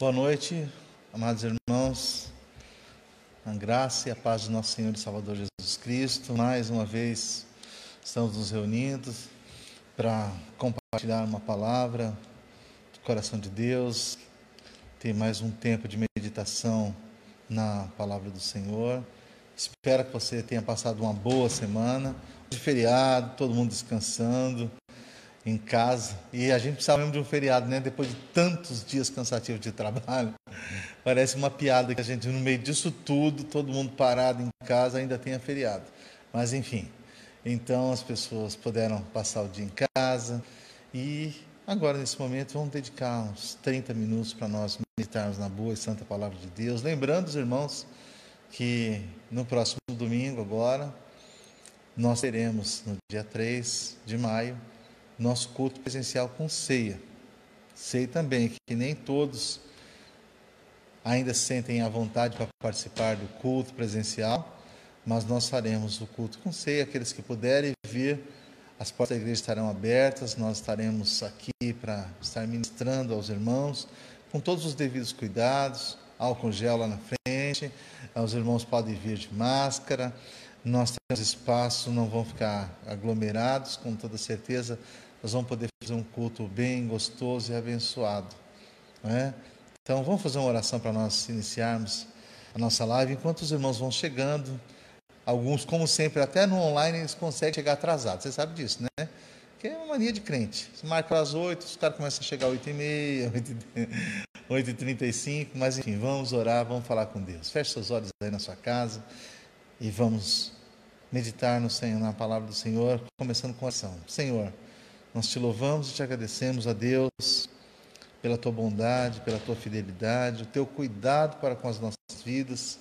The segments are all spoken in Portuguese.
Boa noite, amados irmãos. A graça e a paz do nosso Senhor e Salvador Jesus Cristo. Mais uma vez estamos nos reunindo para compartilhar uma palavra do coração de Deus. Ter mais um tempo de meditação na palavra do Senhor. Espero que você tenha passado uma boa semana, de feriado, todo mundo descansando em casa. E a gente precisava mesmo de um feriado, né? Depois de tantos dias cansativos de trabalho. Parece uma piada que a gente, no meio disso tudo, todo mundo parado em casa, ainda tenha feriado. Mas, enfim. Então, as pessoas puderam passar o dia em casa. E agora, nesse momento, vamos dedicar uns 30 minutos para nós meditarmos na boa e santa palavra de Deus. Lembrando os irmãos que no próximo domingo, agora, nós teremos, no dia 3 de maio, nosso culto presencial com ceia. Sei também que nem todos ainda sentem a vontade para participar do culto presencial, mas nós faremos o culto com ceia. Aqueles que puderem vir, as portas da igreja estarão abertas, nós estaremos aqui para estar ministrando aos irmãos, com todos os devidos cuidados, álcool gel lá na frente, os irmãos podem vir de máscara, nós temos espaço, não vão ficar aglomerados, com toda certeza nós vamos poder fazer um culto bem gostoso e abençoado. Né? Então, vamos fazer uma oração para nós iniciarmos a nossa live. Enquanto os irmãos vão chegando, alguns, como sempre, até no online, eles conseguem chegar atrasados. Você sabe disso, né? Que é uma mania de crente. Se marca às oito, os caras começam a chegar às oito e meia, oito e trinta e cinco. Mas, enfim, vamos orar, vamos falar com Deus. Feche seus olhos aí na sua casa e vamos meditar no Senhor, na palavra do Senhor, começando com a oração. Senhor, nós te louvamos e te agradecemos a Deus pela tua bondade, pela tua fidelidade, o teu cuidado para com as nossas vidas.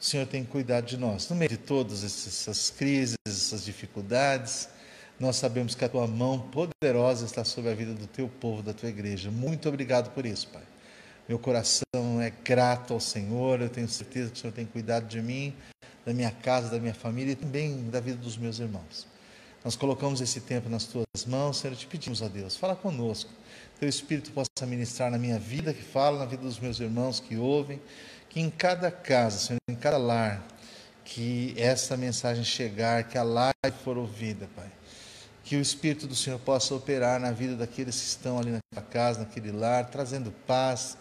O Senhor tem cuidado de nós. No meio de todas essas crises, essas dificuldades, nós sabemos que a tua mão poderosa está sobre a vida do teu povo, da tua igreja. Muito obrigado por isso, Pai. Meu coração é grato ao Senhor, eu tenho certeza que o Senhor tem cuidado de mim, da minha casa, da minha família e também da vida dos meus irmãos. Nós colocamos esse tempo nas tuas mãos, Senhor, te pedimos a Deus, fala conosco. Teu Espírito possa ministrar na minha vida, que fala na vida dos meus irmãos que ouvem, que em cada casa, Senhor, em cada lar, que essa mensagem chegar, que a live for ouvida, Pai. Que o Espírito do Senhor possa operar na vida daqueles que estão ali naquela casa, naquele lar, trazendo paz,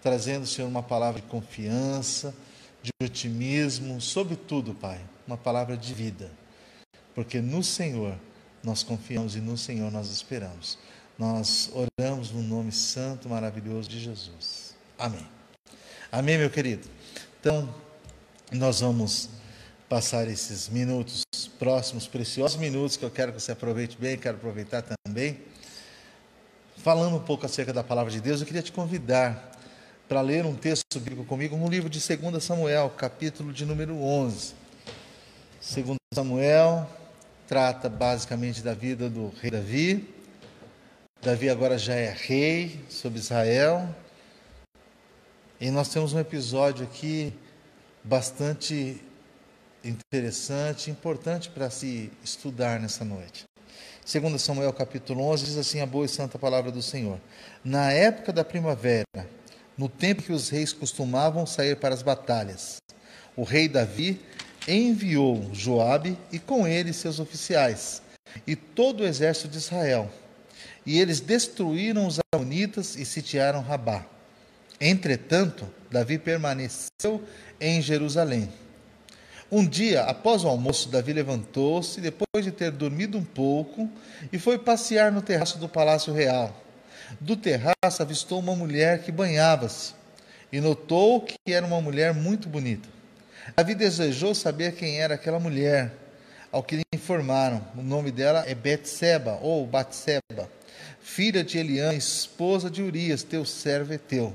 trazendo, Senhor, uma palavra de confiança, de otimismo, sobretudo, Pai, uma palavra de vida porque no Senhor nós confiamos e no Senhor nós esperamos. Nós oramos no nome santo, maravilhoso de Jesus. Amém. Amém, meu querido. Então, nós vamos passar esses minutos próximos, preciosos minutos que eu quero que você aproveite bem, quero aproveitar também. Falando um pouco acerca da palavra de Deus, eu queria te convidar para ler um texto bíblico comigo no livro de 2 Samuel, capítulo de número 11. 2 Samuel, trata basicamente da vida do rei Davi. Davi agora já é rei sobre Israel. E nós temos um episódio aqui bastante interessante, importante para se estudar nessa noite. Segundo Samuel capítulo 11 diz assim a boa e santa palavra do Senhor: Na época da primavera, no tempo que os reis costumavam sair para as batalhas, o rei Davi enviou Joabe e com ele seus oficiais e todo o exército de Israel. E eles destruíram os amonitas e sitiaram Rabá. Entretanto, Davi permaneceu em Jerusalém. Um dia, após o almoço, Davi levantou-se, depois de ter dormido um pouco, e foi passear no terraço do palácio real. Do terraço avistou uma mulher que banhava-se e notou que era uma mulher muito bonita. Davi desejou saber quem era aquela mulher, ao que lhe informaram. O nome dela é Betseba, ou Batseba, filha de Eliã, esposa de Urias, teu servo é teu.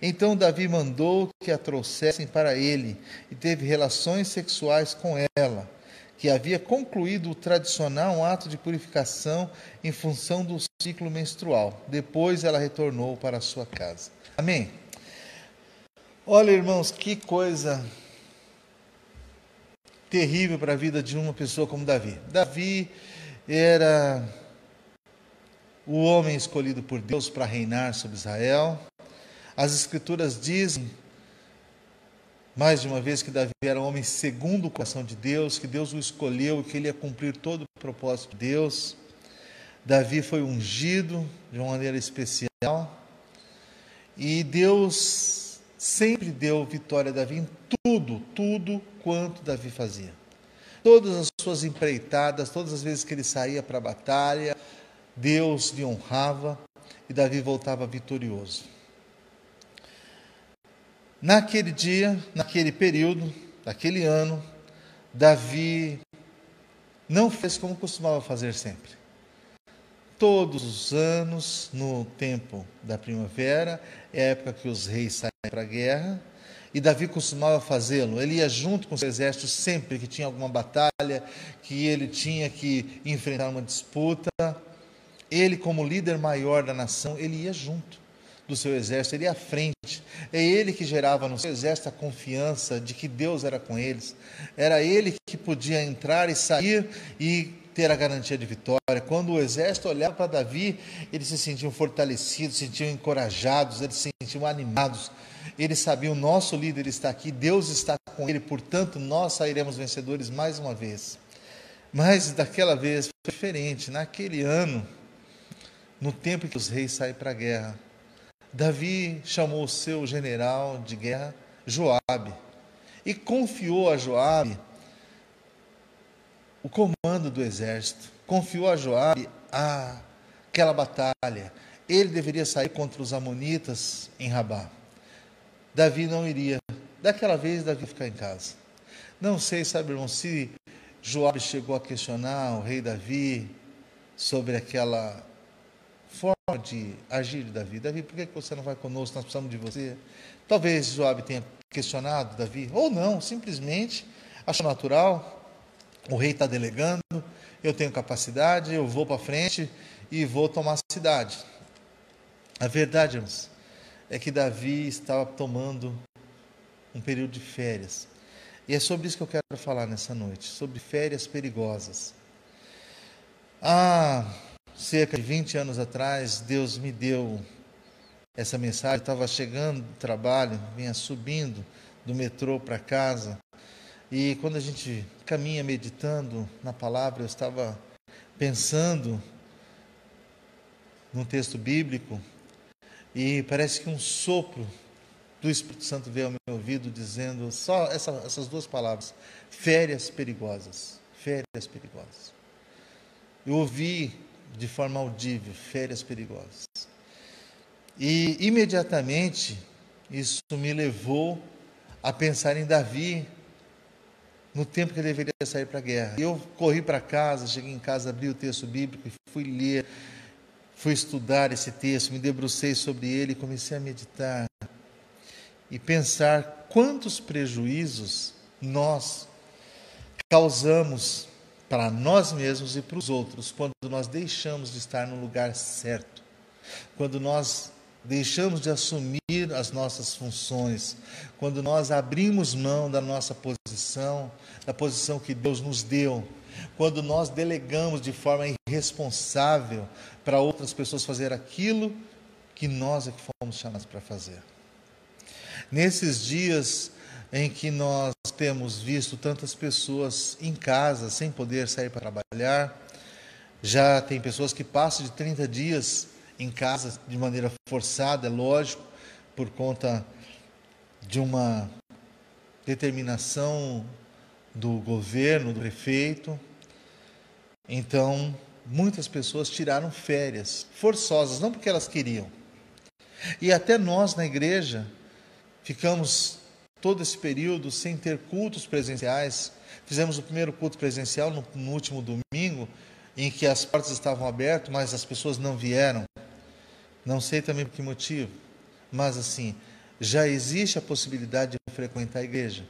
Então Davi mandou que a trouxessem para ele e teve relações sexuais com ela, que havia concluído o tradicional ato de purificação em função do ciclo menstrual. Depois ela retornou para sua casa. Amém. Olha, irmãos, que coisa terrível para a vida de uma pessoa como Davi. Davi era o homem escolhido por Deus para reinar sobre Israel. As Escrituras dizem, mais de uma vez, que Davi era um homem segundo o coração de Deus, que Deus o escolheu e que ele ia cumprir todo o propósito de Deus. Davi foi ungido de uma maneira especial e Deus sempre deu vitória a Davi em tudo, tudo quanto Davi fazia. Todas as suas empreitadas, todas as vezes que ele saía para a batalha, Deus lhe honrava e Davi voltava vitorioso. Naquele dia, naquele período, naquele ano, Davi não fez como costumava fazer sempre todos os anos, no tempo da primavera, é a época que os reis saem para a guerra, e Davi costumava fazê-lo. Ele ia junto com o seu exército sempre que tinha alguma batalha, que ele tinha que enfrentar uma disputa. Ele, como líder maior da nação, ele ia junto do seu exército, ele ia à frente. É ele que gerava no seu exército a confiança de que Deus era com eles. Era ele que podia entrar e sair e ter a garantia de vitória. Quando o exército olhava para Davi, eles se sentiam fortalecidos, se sentiam encorajados, eles se sentiam animados. Eles sabiam: nosso líder está aqui, Deus está com ele, portanto, nós sairemos vencedores mais uma vez. Mas daquela vez foi diferente. Naquele ano, no tempo em que os reis saem para a guerra, Davi chamou o seu general de guerra, Joabe, e confiou a Joabe o comando do exército, confiou a Joabe a, aquela batalha. Ele deveria sair contra os amonitas em Rabá. Davi não iria. Daquela vez, Davi ficar em casa. Não sei, sabe, irmão, se Joabe chegou a questionar o rei Davi sobre aquela forma de agir de Davi. Davi, por que você não vai conosco? Nós precisamos de você. Talvez Joabe tenha questionado Davi, ou não, simplesmente achou natural o rei está delegando, eu tenho capacidade, eu vou para frente e vou tomar a cidade. A verdade, irmãos, é que Davi estava tomando um período de férias. E é sobre isso que eu quero falar nessa noite, sobre férias perigosas. Há cerca de 20 anos atrás, Deus me deu essa mensagem. Eu estava chegando do trabalho, vinha subindo do metrô para casa, e quando a gente caminha meditando na palavra, eu estava pensando num texto bíblico e parece que um sopro do Espírito Santo veio ao meu ouvido dizendo só essa, essas duas palavras: férias perigosas. Férias perigosas. Eu ouvi de forma audível: férias perigosas. E imediatamente isso me levou a pensar em Davi no tempo que ele deveria sair para a guerra. Eu corri para casa, cheguei em casa, abri o texto bíblico e fui ler, fui estudar esse texto, me debrucei sobre ele e comecei a meditar e pensar quantos prejuízos nós causamos para nós mesmos e para os outros quando nós deixamos de estar no lugar certo, quando nós deixamos de assumir as nossas funções, quando nós abrimos mão da nossa posição, da posição que Deus nos deu, quando nós delegamos de forma irresponsável para outras pessoas fazer aquilo que nós é que fomos chamados para fazer. Nesses dias em que nós temos visto tantas pessoas em casa sem poder sair para trabalhar, já tem pessoas que passam de 30 dias em casa de maneira forçada, é lógico, por conta de uma determinação do governo, do prefeito. Então, muitas pessoas tiraram férias forçosas, não porque elas queriam. E até nós na igreja ficamos todo esse período sem ter cultos presenciais. Fizemos o primeiro culto presencial no, no último domingo, em que as portas estavam abertas, mas as pessoas não vieram. Não sei também por que motivo, mas assim, já existe a possibilidade de frequentar a igreja.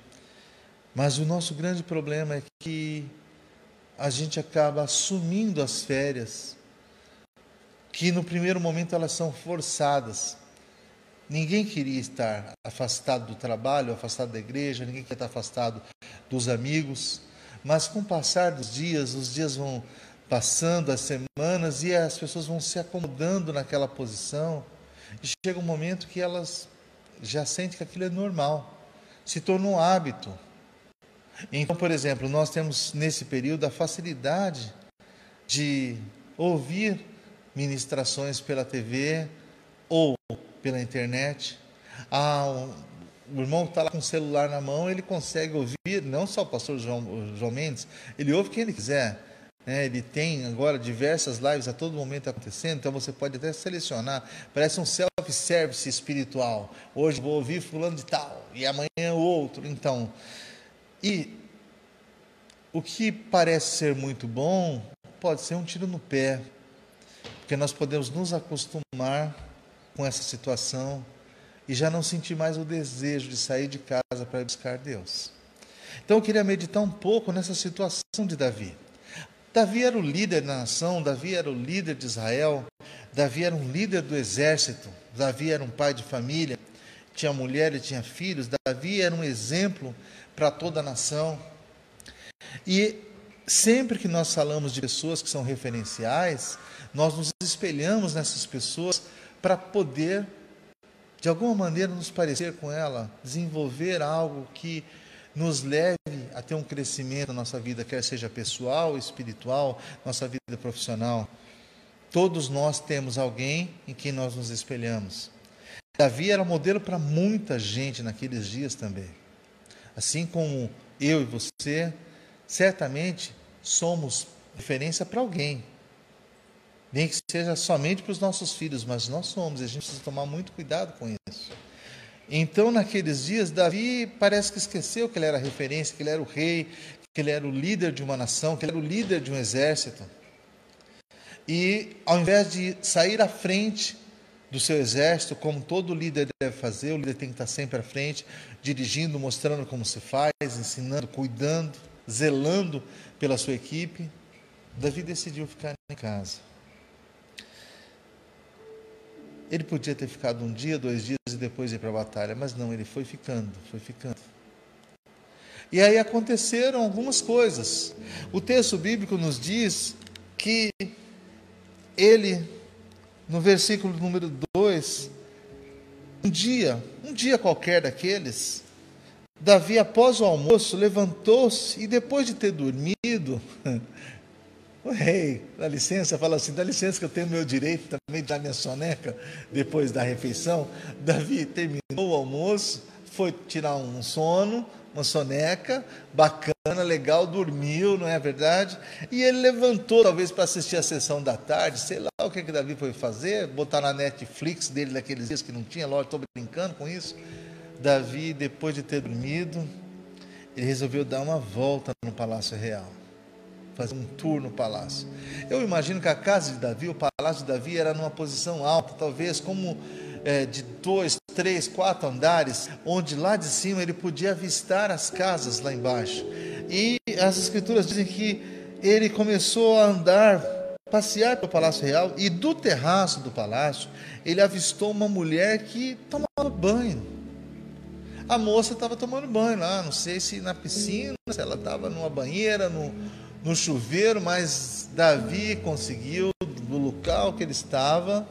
Mas o nosso grande problema é que a gente acaba assumindo as férias, que no primeiro momento elas são forçadas. Ninguém queria estar afastado do trabalho, afastado da igreja, ninguém queria estar afastado dos amigos, mas com o passar dos dias, os dias vão passando as semanas e as pessoas vão se acomodando naquela posição. E chega um momento que elas já sente que aquilo é normal, se tornou um hábito. Então, por exemplo, nós temos nesse período a facilidade de ouvir ministrações pela TV ou pela internet. Ah, o irmão que está lá com o celular na mão, ele consegue ouvir, não só o pastor João, João Mendes, ele ouve quem ele quiser. Né? Ele tem agora diversas lives a todo momento acontecendo, então você pode até selecionar. Parece um self-service espiritual. Hoje vou ouvir fulano de tal, e amanhã o outro. Então, e o que parece ser muito bom pode ser um tiro no pé, porque nós podemos nos acostumar com essa situação e já não sentir mais o desejo de sair de casa para buscar Deus. Então eu queria meditar um pouco nessa situação de Davi. Davi era o líder da nação, Davi era o líder de Israel, Davi era um líder do exército, Davi era um pai de família, tinha mulher e tinha filhos, Davi era um exemplo para toda a nação. E sempre que nós falamos de pessoas que são referenciais, nós nos espelhamos nessas pessoas para poder de alguma maneira nos parecer com ela, desenvolver algo que nos leve a ter um crescimento na nossa vida, quer seja pessoal, espiritual, nossa vida profissional. Todos nós temos alguém em quem nós nos espelhamos. Davi era modelo para muita gente naqueles dias também. Assim como eu e você, certamente somos referência para alguém. Nem que seja somente para os nossos filhos, mas nós somos, e a gente precisa tomar muito cuidado com isso. Então, naqueles dias, Davi parece que esqueceu que ele era referência, que ele era o rei, que ele era o líder de uma nação, que ele era o líder de um exército. E, ao invés de sair à frente do seu exército, como todo líder deve fazer, o líder tem que estar sempre à frente, dirigindo, mostrando como se faz, ensinando, cuidando, zelando pela sua equipe. Davi decidiu ficar em casa. Ele podia ter ficado um dia, dois dias e depois ir para a batalha, mas não, ele foi ficando, foi ficando. E aí aconteceram algumas coisas. O texto bíblico nos diz que ele, no versículo número 2, um dia, um dia qualquer daqueles, Davi, após o almoço, levantou-se e depois de ter dormido, o rei, dá licença, fala assim: dá licença que eu tenho meu direito também dar minha soneca depois da refeição. Davi terminou o almoço, foi tirar um sono, uma soneca, bacana, legal, dormiu, não é verdade? E ele levantou, talvez para assistir a sessão da tarde, sei lá o que, que Davi foi fazer, botar na Netflix dele daqueles dias que não tinha, lógico, estou brincando com isso. Davi, depois de ter dormido, ele resolveu dar uma volta no Palácio Real fazer um tour no palácio. Eu imagino que a casa de Davi, o palácio de Davi, era numa posição alta, talvez como é, de dois, três, quatro andares, onde lá de cima ele podia avistar as casas lá embaixo. E as escrituras dizem que ele começou a andar, passear pelo palácio real e do terraço do palácio ele avistou uma mulher que tomava banho. A moça estava tomando banho lá, não sei se na piscina, se ela estava numa banheira, no, no chuveiro, mas Davi conseguiu, do local que ele estava,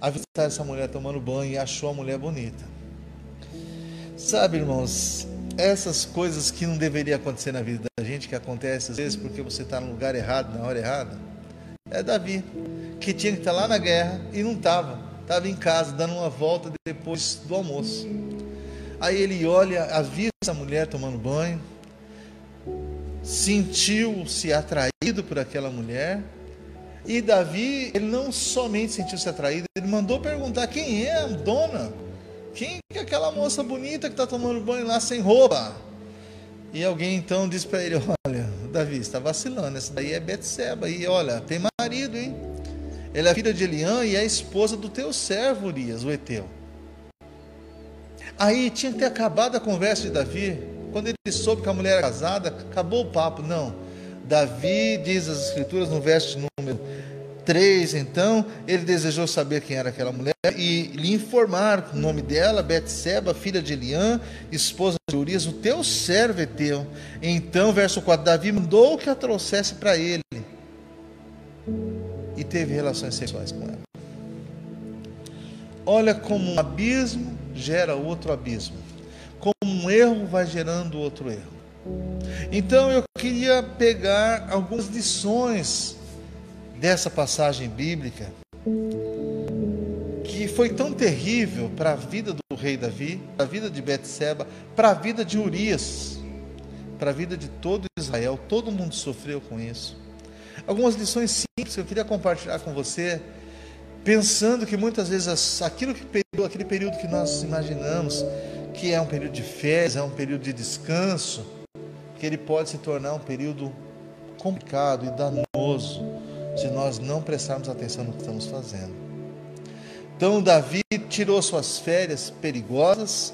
avistar essa mulher tomando banho e achou a mulher bonita. Sabe, irmãos, essas coisas que não deveriam acontecer na vida da gente, que acontecem às vezes porque você está no lugar errado, na hora errada, é Davi, que tinha que estar lá na guerra e não estava, estava em casa, dando uma volta depois do almoço. Aí ele olha, avisa a mulher tomando banho, sentiu-se atraído por aquela mulher. E Davi, ele não somente sentiu-se atraído, ele mandou perguntar quem é a dona. Quem é aquela moça bonita que está tomando banho lá sem roupa? E alguém então disse para ele: Olha, Davi, está vacilando, essa daí é Betseba. E olha, tem marido, hein? Ela é filha de Eliã e é esposa do teu servo Urias, o Eteu. Aí tinha que ter acabado a conversa de Davi. Quando ele soube que a mulher era casada, acabou o papo. Não. Davi diz as escrituras no verso número 3, então, ele desejou saber quem era aquela mulher e lhe informar o nome dela, Betseba, filha de Eliã, esposa de Urias, o teu servo é teu. Então, verso 4, Davi mandou que a trouxesse para ele e teve relações sexuais com ela. Olha como um abismo gera outro abismo. Como um erro vai gerando outro erro. Então eu queria pegar algumas lições dessa passagem bíblica que foi tão terrível para a vida do rei Davi, para a vida de Betseba, para a vida de Urias, para a vida de todo Israel. Todo mundo sofreu com isso. Algumas lições simples que eu queria compartilhar com você, pensando que muitas vezes aquilo que aquele período que nós imaginamos que é um período de férias, é um período de descanso, que ele pode se tornar um período complicado e danoso se nós não prestarmos atenção no que estamos fazendo. Então Davi tirou suas férias perigosas,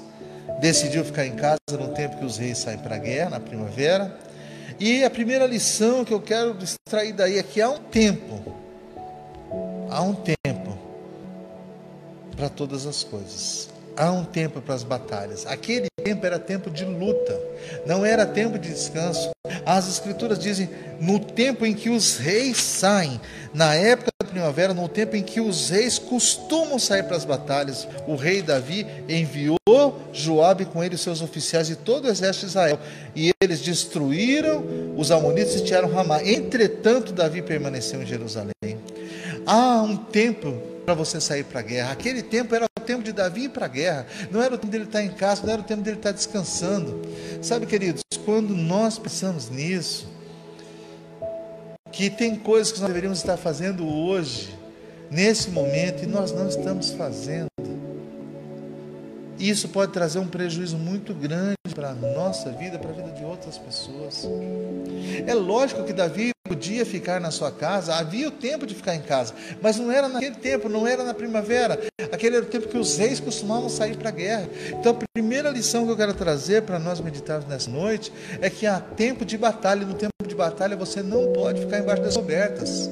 decidiu ficar em casa no tempo que os reis saem para a guerra, na primavera. E a primeira lição que eu quero extrair daí é que há um tempo, há um tempo para todas as coisas. Há um tempo para as batalhas. Aquele tempo era tempo de luta, não era tempo de descanso. As escrituras dizem: no tempo em que os reis saem, na época da primavera, no tempo em que os reis costumam sair para as batalhas, o rei Davi enviou Joabe com ele seus oficiais e todo o exército de Israel, e eles destruíram os amonitas e tiraram Ramá. Entretanto, Davi permaneceu em Jerusalém. Há um tempo para você sair para a guerra. Aquele tempo era tempo de Davi ir para a guerra, não era o tempo dele estar em casa, não era o tempo dele estar descansando. Sabe, queridos, quando nós pensamos nisso, que tem coisas que nós deveríamos estar fazendo hoje, nesse momento, e nós não estamos fazendo. Isso pode trazer um prejuízo muito grande para a nossa vida, para a vida de outras pessoas. É lógico que Davi podia ficar na sua casa, havia o tempo de ficar em casa, mas não era naquele tempo, não era na primavera. Aquele era o tempo que os reis costumavam sair para a guerra. Então, a primeira lição que eu quero trazer para nós meditarmos nessa noite é que há tempo de batalha, e no tempo de batalha você não pode ficar embaixo das cobertas.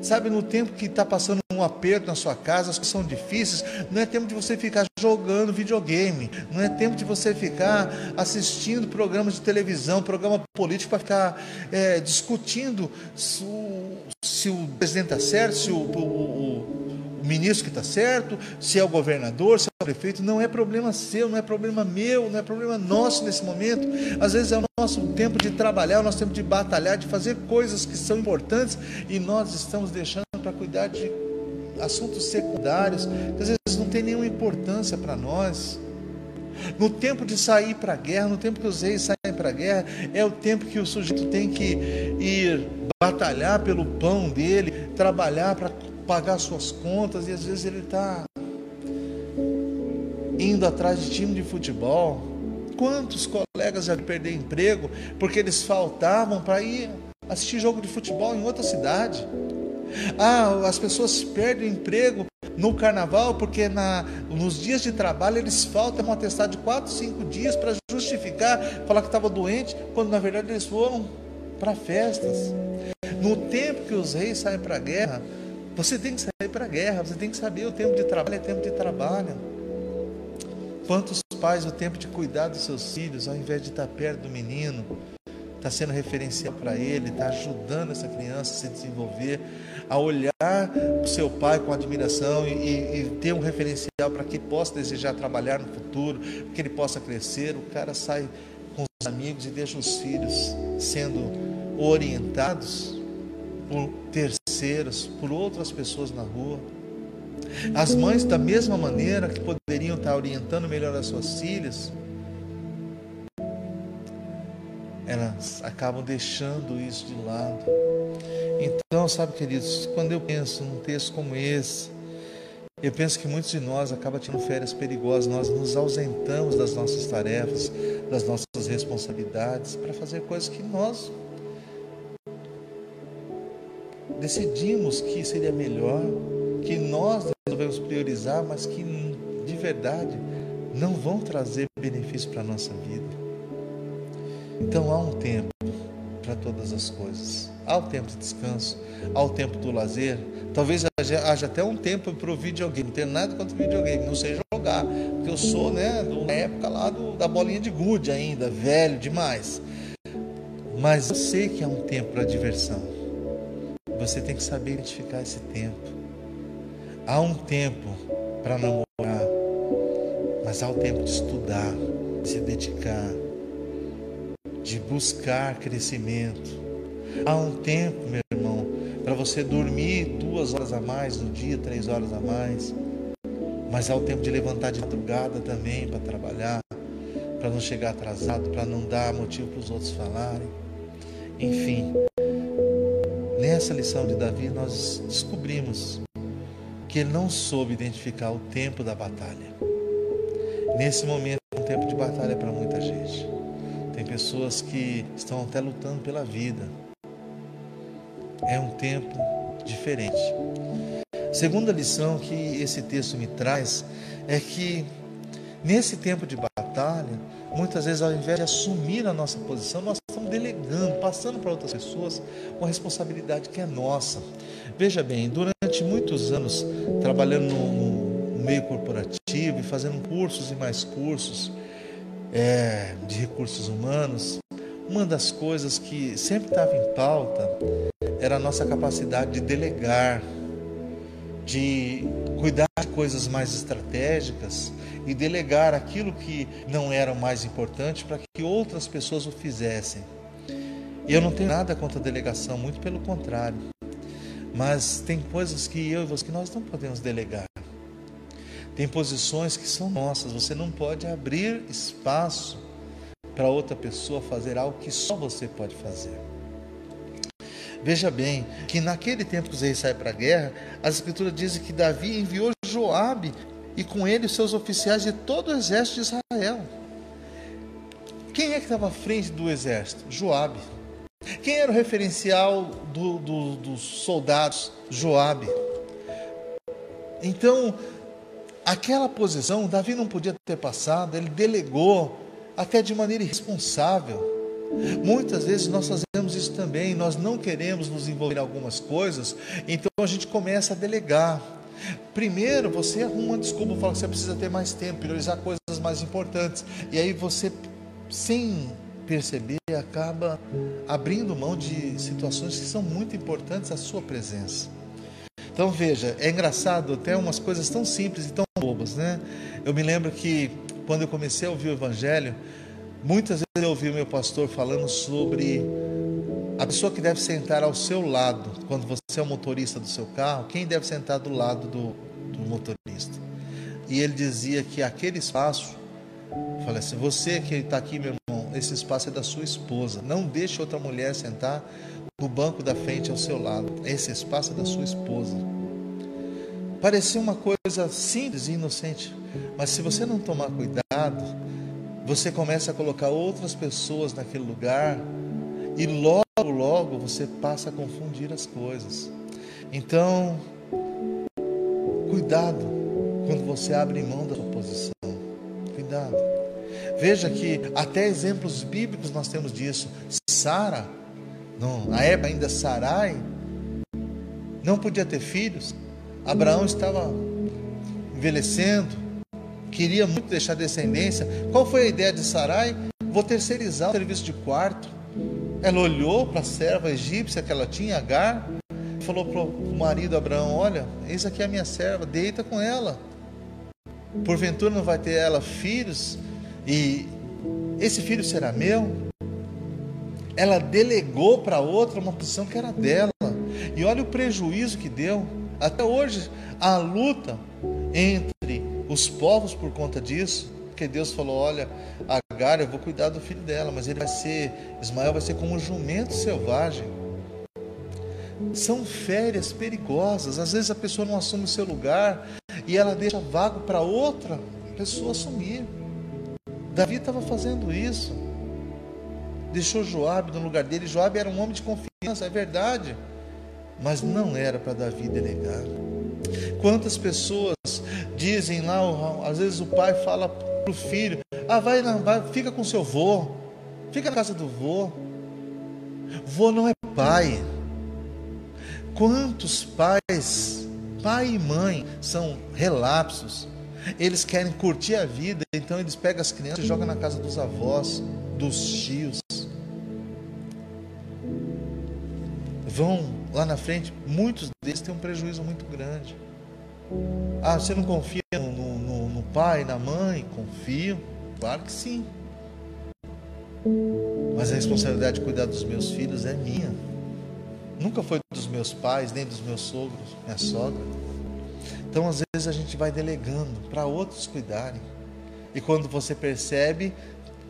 Sabe, no tempo que está passando um aperto na sua casa, as coisas são difíceis, não é tempo de você ficar jogando videogame, não é tempo de você ficar assistindo programas de televisão, programa político para ficar é, discutindo se o, se o presidente está certo, se o, o, o ministro que está certo, se é o governador, se é o prefeito. Não é problema seu, não é problema meu, não é problema nosso nesse momento. Às vezes é o nosso tempo de trabalhar, é o nosso tempo de batalhar, de fazer coisas que são importantes e nós estamos deixando para cuidar de assuntos secundários que às vezes não tem nenhuma importância para nós. No tempo de sair para a guerra, no tempo que os reis saem para a guerra, é o tempo que o sujeito tem que ir batalhar pelo pão dele, trabalhar para pagar suas contas, e às vezes ele está indo atrás de time de futebol. Quantos colegas já perderam emprego porque eles faltavam para ir assistir jogo de futebol em outra cidade? Ah, as pessoas perdem emprego no carnaval porque na, nos dias de trabalho eles faltam um atestado de 4, 5 dias para justificar, falar que estava doente, quando na verdade eles foram para festas. No tempo que os reis saem para a guerra, você tem que sair para a guerra, você tem que saber o tempo de trabalho é tempo de trabalho. Quantos pais o tempo de cuidar dos seus filhos, ao invés de estar perto do menino, está sendo referencial para ele, está ajudando essa criança a se desenvolver, a olhar o seu pai com admiração e, e, e ter um referencial para que possa desejar trabalhar no futuro, que ele possa crescer. O cara sai com os amigos e deixa os filhos sendo orientados por terceiros, por outras pessoas na rua. As mães, da mesma maneira que poderiam estar orientando melhor as suas filhas, elas acabam deixando isso de lado. Então, sabe, queridos, quando eu penso num texto como esse, eu penso que muitos de nós acabam tendo férias perigosas, nós nos ausentamos das nossas tarefas, das nossas responsabilidades para fazer coisas que nós decidimos que seria melhor, que nós devemos priorizar, mas que de verdade não vão trazer benefício para a nossa vida. Então há um tempo para todas as coisas. Há o tempo de descanso, há o tempo do lazer. Talvez haja, até um tempo para o videogame. Não tenho nada contra o videogame, não sei jogar. Porque eu sou, né, da época lá do, da bolinha de gude ainda, velho demais. Mas eu sei que há um tempo para diversão. Você tem que saber identificar esse tempo. Há um tempo para namorar, Mas há o tempo de estudar, de se dedicar, de buscar crescimento. Há um tempo, meu irmão, para você dormir duas horas a mais no dia, três horas a mais. Mas há o tempo de levantar de madrugada também para trabalhar, para não chegar atrasado, para não dar motivo para os outros falarem. Enfim, nessa lição de Davi nós descobrimos que ele não soube identificar o tempo da batalha. Nesse momento, um tempo de batalha para muita gente. Tem pessoas que estão até lutando pela vida. É um tempo diferente. Segunda lição que esse texto me traz é que nesse tempo de batalha, muitas vezes ao invés de assumir a nossa posição, nós estamos delegando, passando para outras pessoas uma responsabilidade que é nossa. Veja bem, durante muitos anos trabalhando no, no meio corporativo e fazendo cursos e mais cursos, é, de recursos humanos, uma das coisas que sempre estava em pauta era a nossa capacidade de delegar, de cuidar de coisas mais estratégicas e delegar aquilo que não era o mais importante para que outras pessoas o fizessem. E eu não tenho nada contra a delegação, muito pelo contrário. Mas tem coisas que eu e você que nós não podemos delegar. Tem posições que são nossas, você não pode abrir espaço para outra pessoa fazer algo que só você pode fazer. Veja bem, que naquele tempo que os reis saem para a guerra, as escrituras dizem que Davi enviou Joabe e com ele seus oficiais de todo o exército de Israel. Quem é que estava à frente do exército? Joabe. Quem era o referencial do, do, dos soldados? Joabe. Então, aquela posição, Davi não podia ter passado, ele delegou até de maneira irresponsável. Muitas vezes nós fazemos isso também, nós não queremos nos envolver em algumas coisas, então a gente começa a delegar. Primeiro você arruma uma desculpa, fala que você precisa ter mais tempo, priorizar coisas mais importantes, e aí você, sem perceber, acaba abrindo mão de situações que são muito importantes à sua presença. Então veja, é engraçado até umas coisas tão simples e tão bobas, né? Eu me lembro que quando eu comecei a ouvir o Evangelho, muitas vezes eu ouvi o meu pastor falando sobre a pessoa que deve sentar ao seu lado, quando você é o motorista do seu carro, quem deve sentar do lado do, do motorista. E ele dizia que aquele espaço, falei assim, você que está aqui, meu esse espaço é da sua esposa. Não deixe outra mulher sentar no banco da frente ao seu lado. Esse espaço é da sua esposa. Parecia uma coisa simples e inocente, mas se você não tomar cuidado, você começa a colocar outras pessoas naquele lugar e logo, logo você passa a confundir as coisas. Então, cuidado quando você abre mão da sua posição. Cuidado. Veja que até exemplos bíblicos nós temos disso. Sara na época ainda Sarai não podia ter filhos. Abraão estava envelhecendo, queria muito deixar descendência. Qual foi a ideia de Sarai? Vou terceirizar o serviço de quarto. Ela olhou para a serva egípcia que ela tinha, Agar, e falou para o marido Abraão: Olha, eis aqui a minha serva, deita com ela. Porventura não vai ter ela filhos, e esse filho será meu? ela delegou para outra uma posição que era dela. E olha o prejuízo que deu. Até hoje, a luta entre os povos por conta disso. Porque Deus falou: Olha, Agar, eu vou cuidar do filho dela, mas ele vai ser, Ismael vai ser como um jumento selvagem. São férias perigosas. Às vezes a pessoa não assume o seu lugar e ela deixa vago para outra pessoa assumir. Davi estava fazendo isso deixou Joabe no lugar dele. Joabe era um homem de confiança, é verdade, mas não era para Davi delegar. Quantas pessoas dizem lá, às vezes o pai fala para o filho: Ah, vai, vai, fica com seu vô, fica na casa do vô. Vô não é pai. Quantos pais, pai e mãe, são relapsos? Eles querem curtir a vida, então eles pegam as crianças e jogam na casa dos avós, dos tios. vão lá na frente, muitos deles têm um prejuízo muito grande. Ah, você não confia no, no, no pai, na mãe, confio, claro que sim. Mas a responsabilidade de cuidar dos meus filhos é minha. Nunca foi dos meus pais, nem dos meus sogros, minha sogra. Então, às vezes, a gente vai delegando para outros cuidarem. E quando você percebe,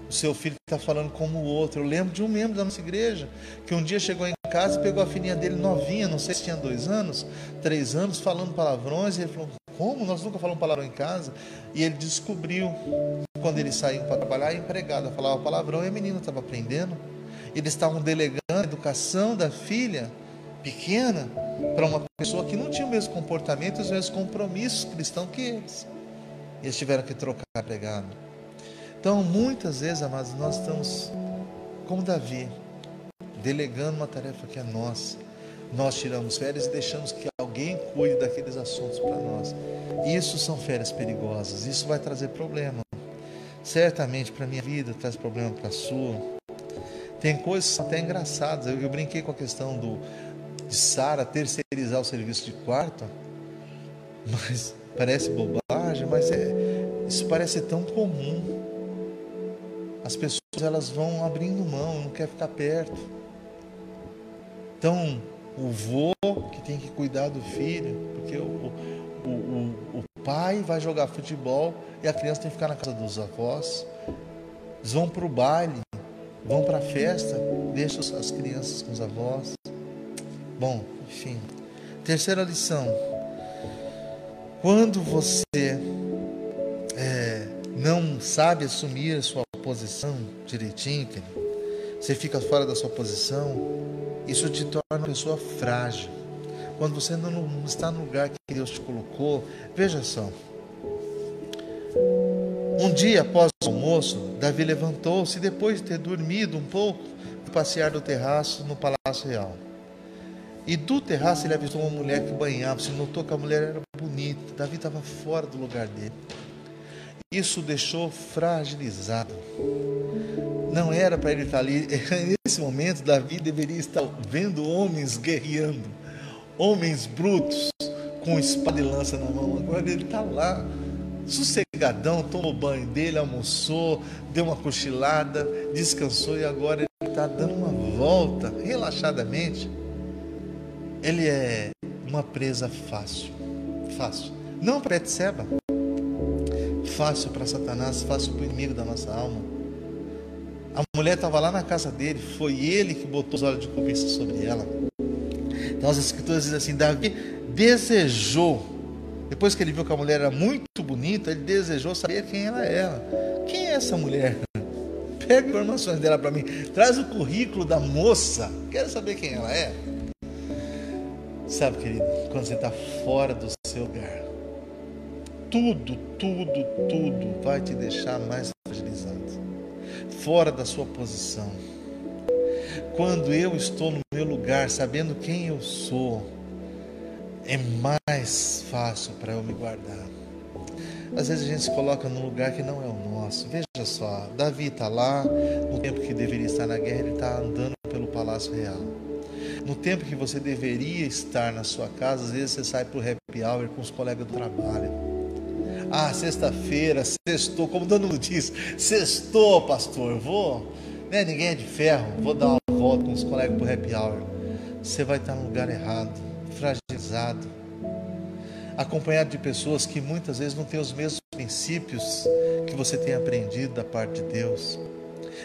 o seu filho está falando como o outro. Eu lembro de um membro da nossa igreja que um dia chegou em casa e pegou a filhinha dele novinha, não sei se tinha dois anos, três anos, falando palavrões. E ele falou: Como? Nós nunca falamos palavrão em casa. E ele descobriu, quando eles saíam para trabalhar, a empregada falava palavrão e a menina estava aprendendo. Eles estavam delegando a educação da filha pequena para uma pessoa que não tinha o mesmo comportamento e os mesmos compromissos cristãos que eles. E eles tiveram que trocar pregado. Então, muitas vezes, amados, nós estamos como Davi, delegando uma tarefa que é nossa. Nós tiramos férias e deixamos que alguém cuide daqueles assuntos para nós. Isso são férias perigosas, isso vai trazer problema. Certamente para a minha vida traz problema para a sua. Tem coisas até engraçadas. Eu, eu brinquei com a questão do, de Sara terceirizar o serviço de quarto, mas parece bobagem, mas é, isso parece tão comum as pessoas elas vão abrindo mão, não quer ficar perto. Então, o vô que tem que cuidar do filho, porque o, o, o, o pai vai jogar futebol e a criança tem que ficar na casa dos avós. Eles vão para o baile, vão para a festa, deixam as crianças com os avós. Bom, enfim. Terceira lição. Quando você é, não sabe assumir a sua posição direitinho, você fica fora da sua posição, isso te torna uma pessoa frágil. Quando você não está no lugar que Deus te colocou, veja só. Um dia após o almoço, Davi levantou-se depois de ter dormido um pouco, passear do terraço no Palácio Real. E do terraço ele avistou uma mulher que banhava. Se notou que a mulher era bonita. Davi estava fora do lugar dele. Isso deixou fragilizado. Não era para ele estar ali. Nesse momento, Davi deveria estar vendo homens guerreando, homens brutos com espada e lança na mão. Agora ele está lá, sossegadão, tomou banho dele, almoçou, deu uma cochilada, descansou e agora ele está dando uma volta relaxadamente. Ele é uma presa fácil, fácil. Não para Etseba fácil para Satanás, fácil para o inimigo da nossa alma. A mulher estava lá na casa dele, foi ele que botou os olhos de cobiça sobre ela. Então as escrituras dizem assim: Davi desejou, depois que ele viu que a mulher era muito bonita, ele desejou saber quem ela era. Quem é essa mulher? Pega informações dela para mim, traz o currículo da moça, quero saber quem ela é. Sabe, querido, quando você está fora do seu lugar, tudo, tudo, tudo vai te deixar mais fragilizado, fora da sua posição. Quando eu estou no meu lugar, sabendo quem eu sou, é mais fácil para eu me guardar. Às vezes a gente se coloca num lugar que não é o nosso. Veja só, Davi está lá, no tempo que deveria estar na guerra, ele está andando pelo palácio real. No tempo que você deveria estar na sua casa, às vezes você sai para o happy hour com os colegas do trabalho. Ah, sexta-feira, sextou, como todo mundo diz, sextou, pastor, vou, né, ninguém é de ferro, vou dar uma volta com os colegas para o happy hour. Você vai estar no lugar errado, fragilizado, acompanhado de pessoas que muitas vezes não têm os mesmos princípios que você tem aprendido da parte de Deus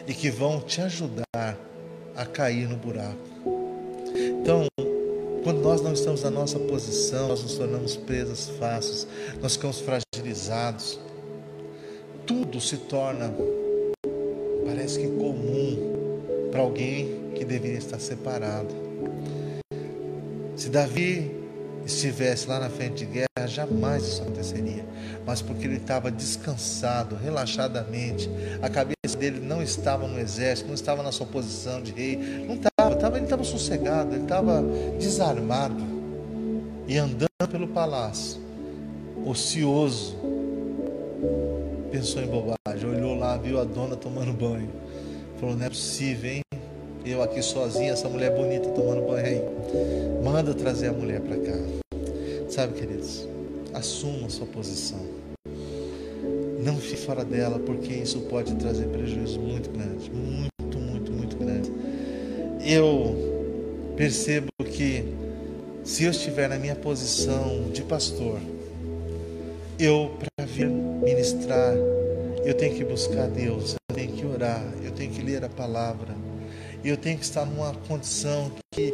e que vão te ajudar a cair no buraco. Então, quando nós não estamos na nossa posição, nós nos tornamos presas fáceis, nós ficamos fragilizados. Tudo se torna, parece que comum para alguém que deveria estar separado. Se Davi estivesse lá na frente de guerra, jamais isso aconteceria. Mas porque ele estava descansado, relaxadamente, a cabeça dele não estava no exército, não estava na sua posição de rei, não estava ele estava sossegado, ele estava desarmado e andando pelo palácio, ocioso. Pensou em bobagem, olhou lá, viu a dona tomando banho. Falou: Não é possível, hein? Eu aqui sozinho, essa mulher bonita tomando banho aí. Manda trazer a mulher para cá. Sabe, queridos, assuma sua posição. Não fique fora dela, porque isso pode trazer prejuízo muito grande, muito. Eu percebo que se eu estiver na minha posição de pastor, eu para vir ministrar, eu tenho que buscar Deus, eu tenho que orar, eu tenho que ler a palavra, eu tenho que estar numa condição que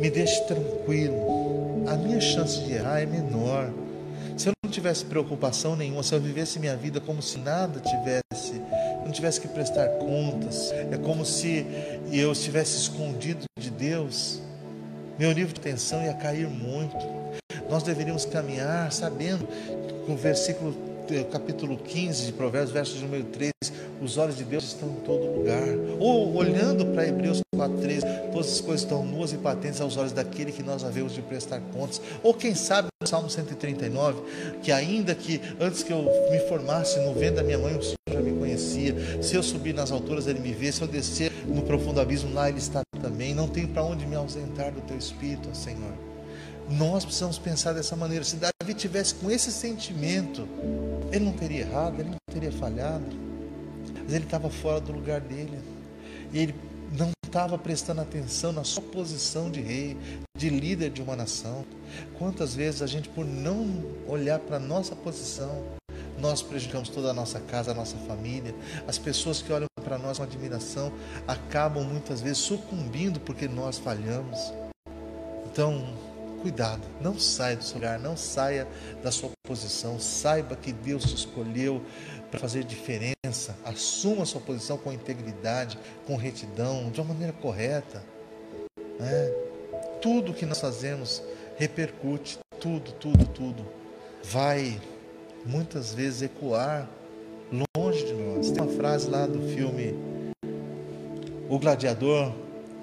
me deixe tranquilo. A minha chance de errar é menor. Se eu não tivesse preocupação nenhuma, se eu vivesse minha vida como se nada tivesse, não tivesse que prestar contas, é como se eu estivesse escondido de Deus, meu nível de atenção ia cair muito. Nós deveríamos caminhar sabendo que o versículo capítulo 15 de Provérbios, verso número 3, os olhos de Deus estão em todo lugar. Ou olhando para Hebreus 4:3, todas as coisas estão nuas e patentes aos olhos daquele que nós havemos de prestar contas. Ou quem sabe Salmo 139, que ainda que antes que eu me formasse no vento da minha mãe, o Senhor já me conhecia. Se eu subir nas alturas, ele me vê. Se eu descer no profundo abismo, lá ele está também. Não tenho para onde me ausentar do teu espírito, Senhor. Nós precisamos pensar dessa maneira. Se Davi tivesse com esse sentimento, ele não teria errado, ele não teria falhado. Mas ele estava fora do lugar dele. E ele não estava prestando atenção na sua posição de rei, de líder de uma nação. Quantas vezes a gente, por não olhar para a nossa posição, nós prejudicamos toda a nossa casa, a nossa família. As pessoas que olham para nós com admiração acabam muitas vezes sucumbindo porque nós falhamos. Então, cuidado, não saia do seu lugar, não saia da sua posição. Saiba que Deus te escolheu para fazer diferença. Assuma a sua posição com integridade, com retidão, de uma maneira correta. Né? Tudo que nós fazemos repercute, tudo, tudo, tudo. Vai muitas vezes ecoar longe de nós. Tem uma frase lá do filme O Gladiador,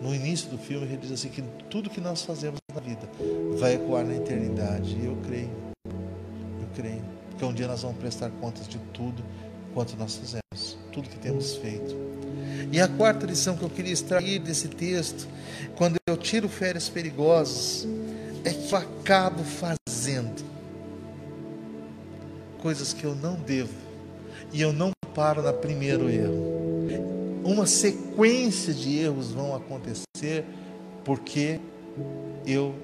no início do filme, ele diz assim: que tudo que nós fazemos na vida vai ecoar na eternidade. E eu creio, eu creio, porque um dia nós vamos prestar contas de tudo quanto nós fizemos, tudo que temos feito. E a quarta lição que eu queria extrair desse texto, quando eu tiro férias perigosas, é que eu acabo fazendo coisas que eu não devo e eu não paro no primeiro erro. Uma sequência de erros vão acontecer porque eu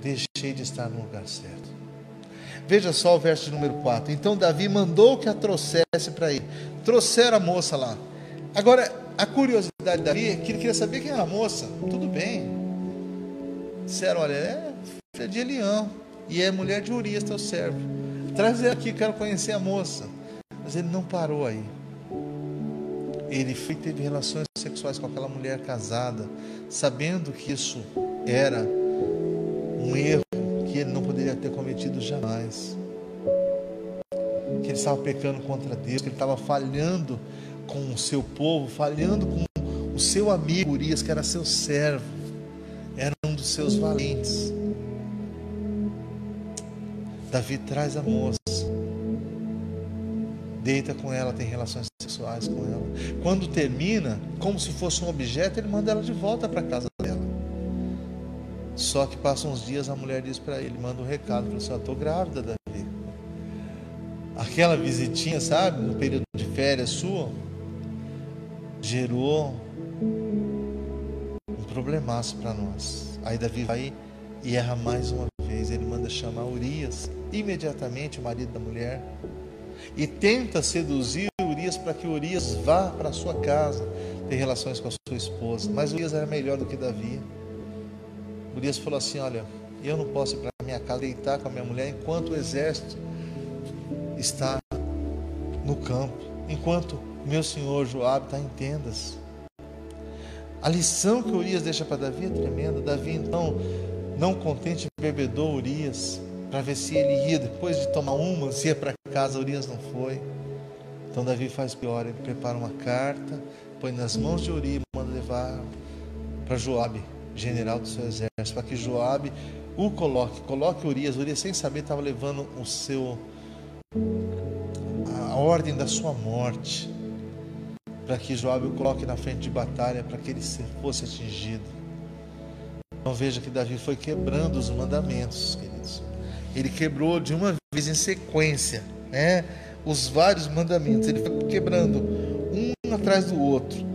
deixei de estar no lugar certo. Veja só o verso número 4. Então Davi mandou que a trouxesse para ele. Trouxeram a moça lá. Agora, a curiosidade de Davi é que ele queria saber quem era a moça. Tudo bem. Disseram: olha, é filha de Elião. E é mulher de Urias, teu servo. Traz ela aqui, quero conhecer a moça. Mas ele não parou aí. Ele foi, teve relações sexuais com aquela mulher casada, sabendo que isso era um erro que ele não poderia ter cometido jamais. Que ele estava pecando contra Deus, que ele estava falhando com o seu povo, falhando com o seu amigo Urias, que era seu servo, era um dos seus valentes. Davi traz a moça, deita com ela, tem relações sexuais com ela. Quando termina, como se fosse um objeto, ele manda ela de volta para casa dela. Só que passam uns dias, a mulher diz para ele, manda um recado, fala assim, estou grávida, Davi. Aquela visitinha, sabe, no período de férias sua, gerou um problemaço para nós. Aí Davi vai e erra mais uma vez. Ele manda chamar Urias, imediatamente o marido da mulher, e tenta seduzir Urias para que Urias vá para sua casa ter relações com a sua esposa. Mas Urias era melhor do que Davi. Urias falou assim: Olha, eu não posso ir para minha casa deitar com a minha mulher enquanto o exército está no campo, enquanto meu senhor Joabe está em tendas. A lição que Urias deixa para Davi é tremenda. Davi, então, não contente, bebedou Urias para ver se ele ia, depois de tomar uma, se ia para casa. Urias não foi. Então, Davi faz pior: ele prepara uma carta, põe nas mãos de Urias, manda levar para Joabe general do seu exército, para que Joabe o coloque, coloque Urias. Urias, sem saber, estava levando o seu a ordem da sua morte, para que Joabe o coloque na frente de batalha, para que ele fosse atingido. Então veja que Davi foi quebrando os mandamentos, queridos. Ele quebrou de uma vez em sequência, né? os vários mandamentos, ele foi quebrando um atrás do outro.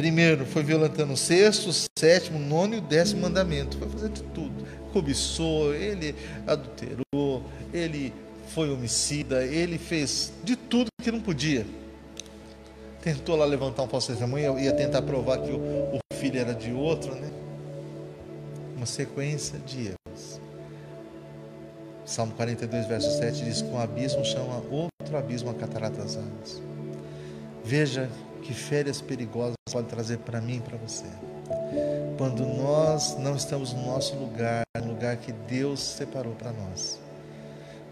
Primeiro foi violentando o sexto, o sétimo, o nono e o décimo mandamento. Foi fazendo de tudo. Cobiçou, ele adulterou, ele foi homicida, ele fez de tudo que não podia. Tentou lá levantar um falso testemunho, ia tentar provar que o, filho era de outro, né? Uma sequência de erros. Salmo 42, verso 7 diz: Com abismo chama outro abismo a cataratas águas. Veja que férias perigosas pode trazer para mim e para você. Quando nós não estamos no nosso lugar, no lugar que Deus separou para nós.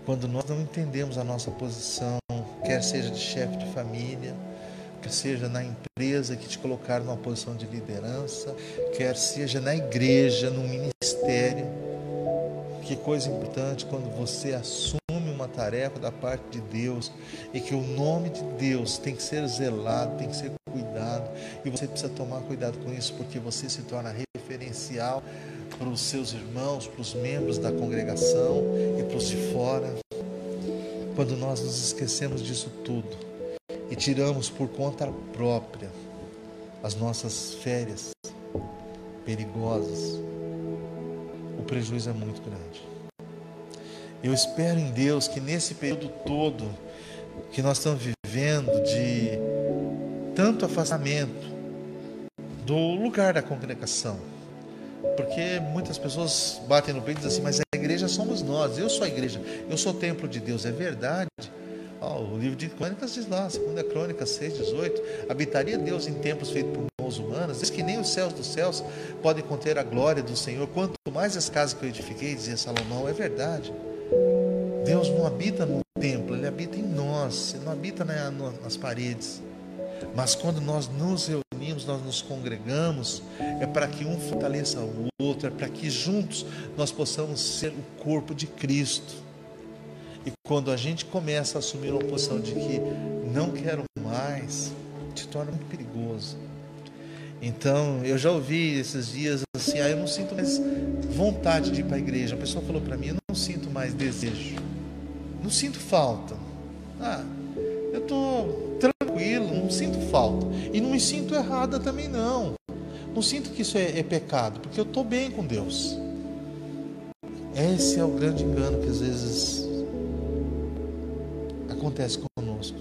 Quando nós não entendemos a nossa posição, quer seja de chefe de família, quer seja na empresa que te colocaram numa posição de liderança, quer seja na igreja, no ministério. Que coisa importante quando você assume uma tarefa da parte de Deus e que o nome de Deus tem que ser zelado, tem que ser cuidado e você precisa tomar cuidado com isso porque você se torna referencial para os seus irmãos, para os membros da congregação e para os de fora. Quando nós nos esquecemos disso tudo e tiramos por conta própria as nossas férias perigosas, o prejuízo é muito grande. Eu espero em Deus que nesse período todo que nós estamos vivendo de tanto afastamento do lugar da congregação, porque muitas pessoas batem no peito e dizem assim, mas a igreja somos nós, eu sou a igreja, eu sou o templo de Deus, é verdade. Oh, o livro de Crônicas diz lá, segunda Crônica 6, 18, habitaria Deus em templos feitos por mãos humanas, diz que nem os céus dos céus podem conter a glória do Senhor, quanto mais as casas que eu edifiquei, dizia Salomão, é verdade. Deus não habita no templo, Ele habita em nós, Ele não habita nas paredes. Mas quando nós nos nós nos congregamos, é para que um fortaleça o outro, é para que juntos nós possamos ser o corpo de Cristo. E quando a gente começa a assumir uma posição de que não quero mais, se torna muito perigoso. Então, eu já ouvi esses dias assim, ah, eu não sinto mais vontade de ir para a igreja. A pessoa falou para mim, eu não sinto mais desejo. Não sinto falta. Ah, eu estou tranquilo, não sinto falta. E não me sinto errada também não. Não sinto que isso é, é pecado, porque eu estou bem com Deus. Esse é o grande engano que às vezes acontece conosco.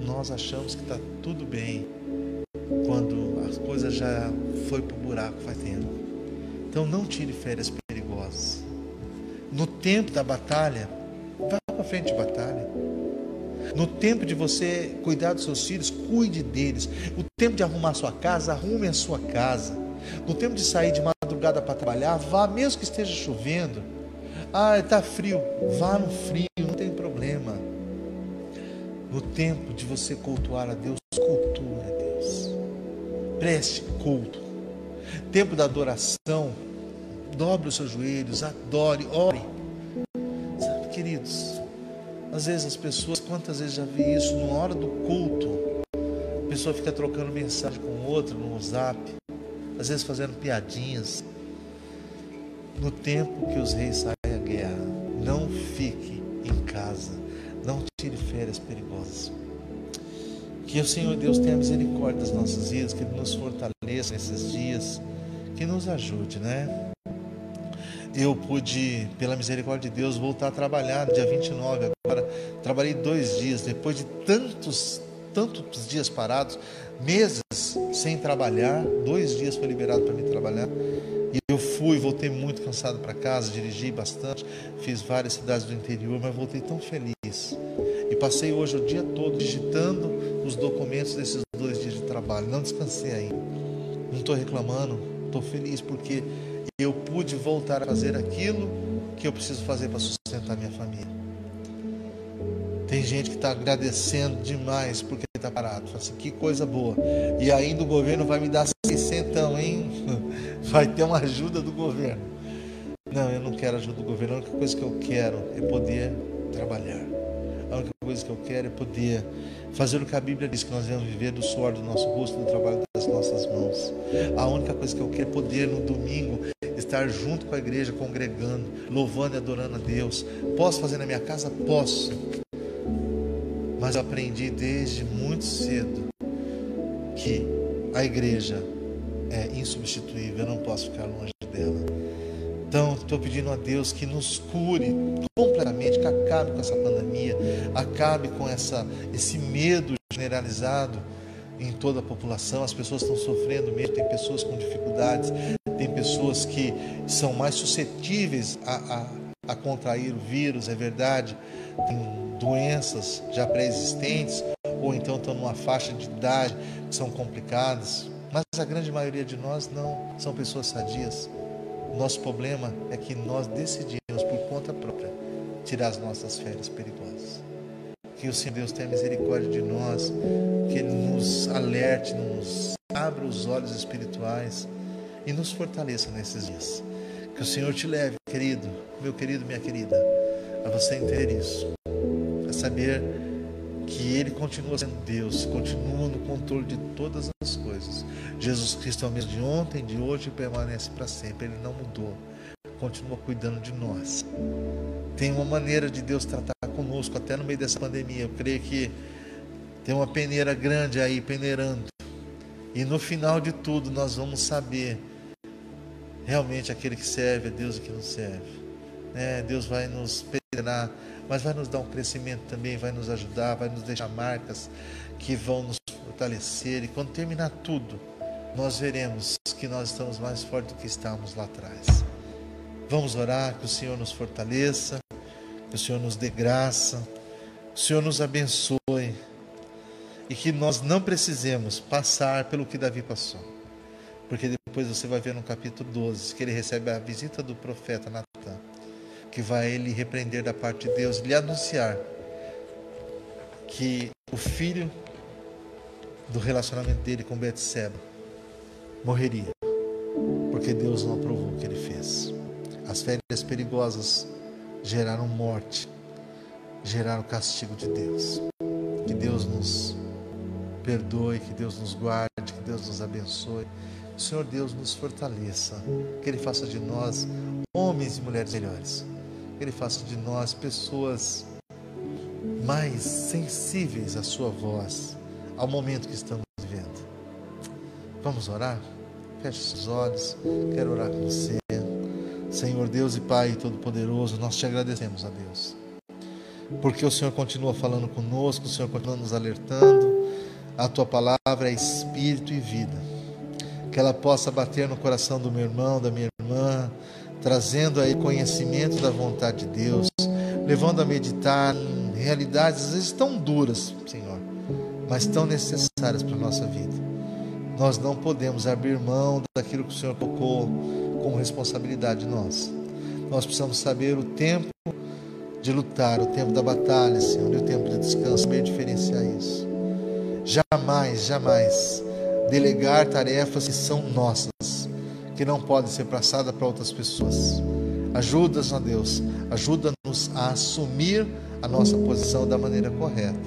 Nós achamos que está tudo bem quando as coisas já foi para o buraco faz tempo. Então não tire férias perigosas. No tempo da batalha, vá para frente de batalha. No tempo de você cuidar dos seus filhos, cuide deles. O tempo de arrumar sua casa, arrume a sua casa. No tempo de sair de madrugada para trabalhar, vá mesmo que esteja chovendo. Ah, está frio, vá no frio, não tem problema. No tempo de você cultuar a Deus, cultua a Deus. Preste culto. Tempo da adoração, dobre os seus joelhos, adore, ore. Sabe, queridos, às vezes as pessoas, quantas vezes já vi isso, na hora do culto, a pessoa fica trocando mensagem com outra no WhatsApp, às vezes fazendo piadinhas. No tempo que os reis saem à guerra, não fique em casa, não tire férias perigosas. Que o Senhor Deus tenha misericórdia das nossas vidas, que Ele nos fortaleça nesses dias, que nos ajude, né? Eu pude, pela misericórdia de Deus, voltar a trabalhar no dia 29. Agora, trabalhei dois dias, depois de tantos, tantos dias parados, meses sem trabalhar. Dois dias foi liberado para mim trabalhar. E eu fui, voltei muito cansado para casa, dirigi bastante, fiz várias cidades do interior, mas voltei tão feliz. E passei hoje o dia todo digitando os documentos desses dois dias de trabalho. Não descansei ainda. Não estou reclamando, estou feliz porque eu pude voltar a fazer aquilo que eu preciso fazer para sustentar minha família. Tem gente que está agradecendo demais porque está parado. Fala assim, que coisa boa. E ainda o governo vai me dar 600, hein? Vai ter uma ajuda do governo. Não, eu não quero ajuda do governo. A única coisa que eu quero é poder trabalhar. A única coisa que eu quero é poder fazer o que a Bíblia diz que nós devemos viver do suor do nosso rosto, do trabalho das nossas mãos. A única coisa que eu quero é poder no domingo estar junto com a igreja, congregando, louvando e adorando a Deus. Posso fazer na minha casa? Posso. mas aprendi desde muito cedo que a igreja é insubstituível, eu não posso ficar longe dela. Então, estou pedindo a Deus que nos cure completamente, que acabe com essa pandemia, acabe com essa, esse medo generalizado em toda a população. As pessoas estão sofrendo mesmo, tem pessoas com dificuldades, tem pessoas que são mais suscetíveis a, a, a contrair o vírus, é verdade. Tem doenças já pré-existentes, ou então estão numa faixa de idade que são complicadas. Mas a grande maioria de nós não são pessoas sadias. Nosso problema é que nós decidimos por conta própria tirar as nossas férias perigosas. Que o Senhor Deus tenha misericórdia de nós, que Ele nos alerte, nos abra os olhos espirituais e nos fortaleça nesses dias. Que o Senhor te leve, querido, meu querido, minha querida, a você entender isso, a saber que Ele continua sendo Deus, continua no controle de todas as coisas. Jesus Cristo é o mesmo de ontem, de hoje e permanece para sempre. Ele não mudou, continua cuidando de nós. Tem uma maneira de Deus tratar conosco, até no meio dessa pandemia. Eu creio que tem uma peneira grande aí peneirando. E no final de tudo, nós vamos saber realmente aquele que serve é Deus e que não serve. É, Deus vai nos peneirar mas vai nos dar um crescimento também, vai nos ajudar, vai nos deixar marcas que vão nos fortalecer. E quando terminar tudo, nós veremos que nós estamos mais fortes do que estávamos lá atrás. Vamos orar, que o Senhor nos fortaleça, o Senhor nos dê graça, o Senhor nos abençoe e que nós não precisemos passar pelo que Davi passou. Porque depois você vai ver no capítulo 12 que ele recebe a visita do profeta Natan que vai ele repreender da parte de Deus, lhe anunciar que o filho do relacionamento dele com Betseba morreria, porque Deus não aprovou o que ele fez. As férias perigosas geraram morte, geraram castigo de Deus. Que Deus nos perdoe, que Deus nos guarde, que Deus nos abençoe. Senhor Deus nos fortaleça, que Ele faça de nós homens e mulheres melhores que Ele faça de nós pessoas mais sensíveis à Sua voz, ao momento que estamos vivendo. Vamos orar? Feche seus olhos, quero orar com você. Senhor Deus e Pai Todo-Poderoso, nós te agradecemos, a Deus, porque o Senhor continua falando conosco, o Senhor continua nos alertando. A tua palavra é espírito e vida. Que ela possa bater no coração do meu irmão, da minha irmã, trazendo aí conhecimento da vontade de Deus, levando a meditar em realidades às vezes tão duras, Senhor, mas tão necessárias para a nossa vida. Nós não podemos abrir mão daquilo que o Senhor colocou como responsabilidade nossa. Nós precisamos saber o tempo de lutar, o tempo da batalha, Senhor, e o tempo de descanso, saber diferenciar isso. Jamais, jamais delegar tarefas que são nossas que não pode ser passada para outras pessoas. Ajuda-nos, ó Deus, ajuda-nos a assumir a nossa posição da maneira correta.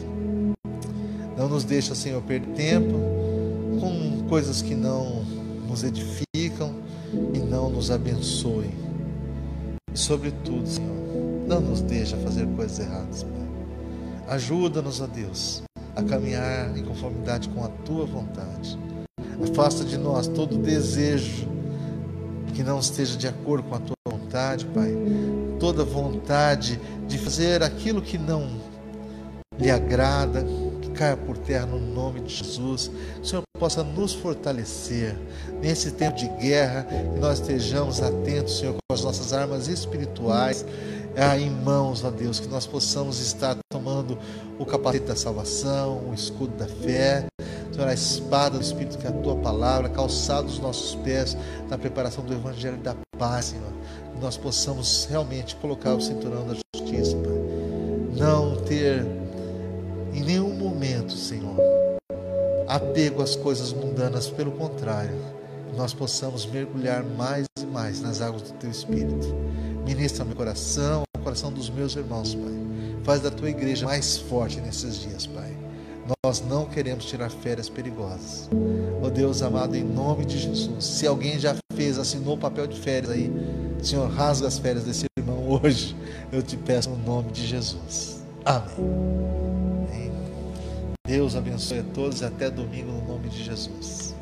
Não nos deixa, Senhor, perder tempo com coisas que não nos edificam nos abençoem. E, sobretudo, Senhor, não nos deixa fazer coisas erradas, Pai. Ajuda-nos, ó Deus, a caminhar em conformidade com a Tua vontade. Afasta de nós todo desejo que não esteja de acordo com a tua vontade, Pai. Toda vontade de fazer aquilo que não lhe agrada, caia por terra no nome de Jesus. Que o Senhor possa nos fortalecer nesse tempo de guerra, que nós estejamos atentos, Senhor, com as nossas armas espirituais ah, em mãos, ó Deus, que nós possamos estar tomando o capacete da salvação, o escudo da fé, Senhor, a espada do Espírito, que é a tua palavra, calçado os nossos pés na preparação do Evangelho da paz, Senhor. Que nós possamos realmente colocar o cinturão da justiça, Pai. Não ter em nenhum momento, Senhor, apego às coisas mundanas, pelo contrário, nós possamos mergulhar mais e mais nas águas do teu Espírito. Ministra meu coração, o coração dos meus irmãos, Pai. Faz da tua igreja mais forte nesses dias, Pai. Nós não queremos tirar férias perigosas. Oh Deus amado, em nome de Jesus. Se alguém já fez, assinou o papel de férias aí, Senhor, rasga as férias desse irmão hoje. Eu te peço no nome de Jesus. Amém. Deus abençoe a todos e até domingo no nome de Jesus.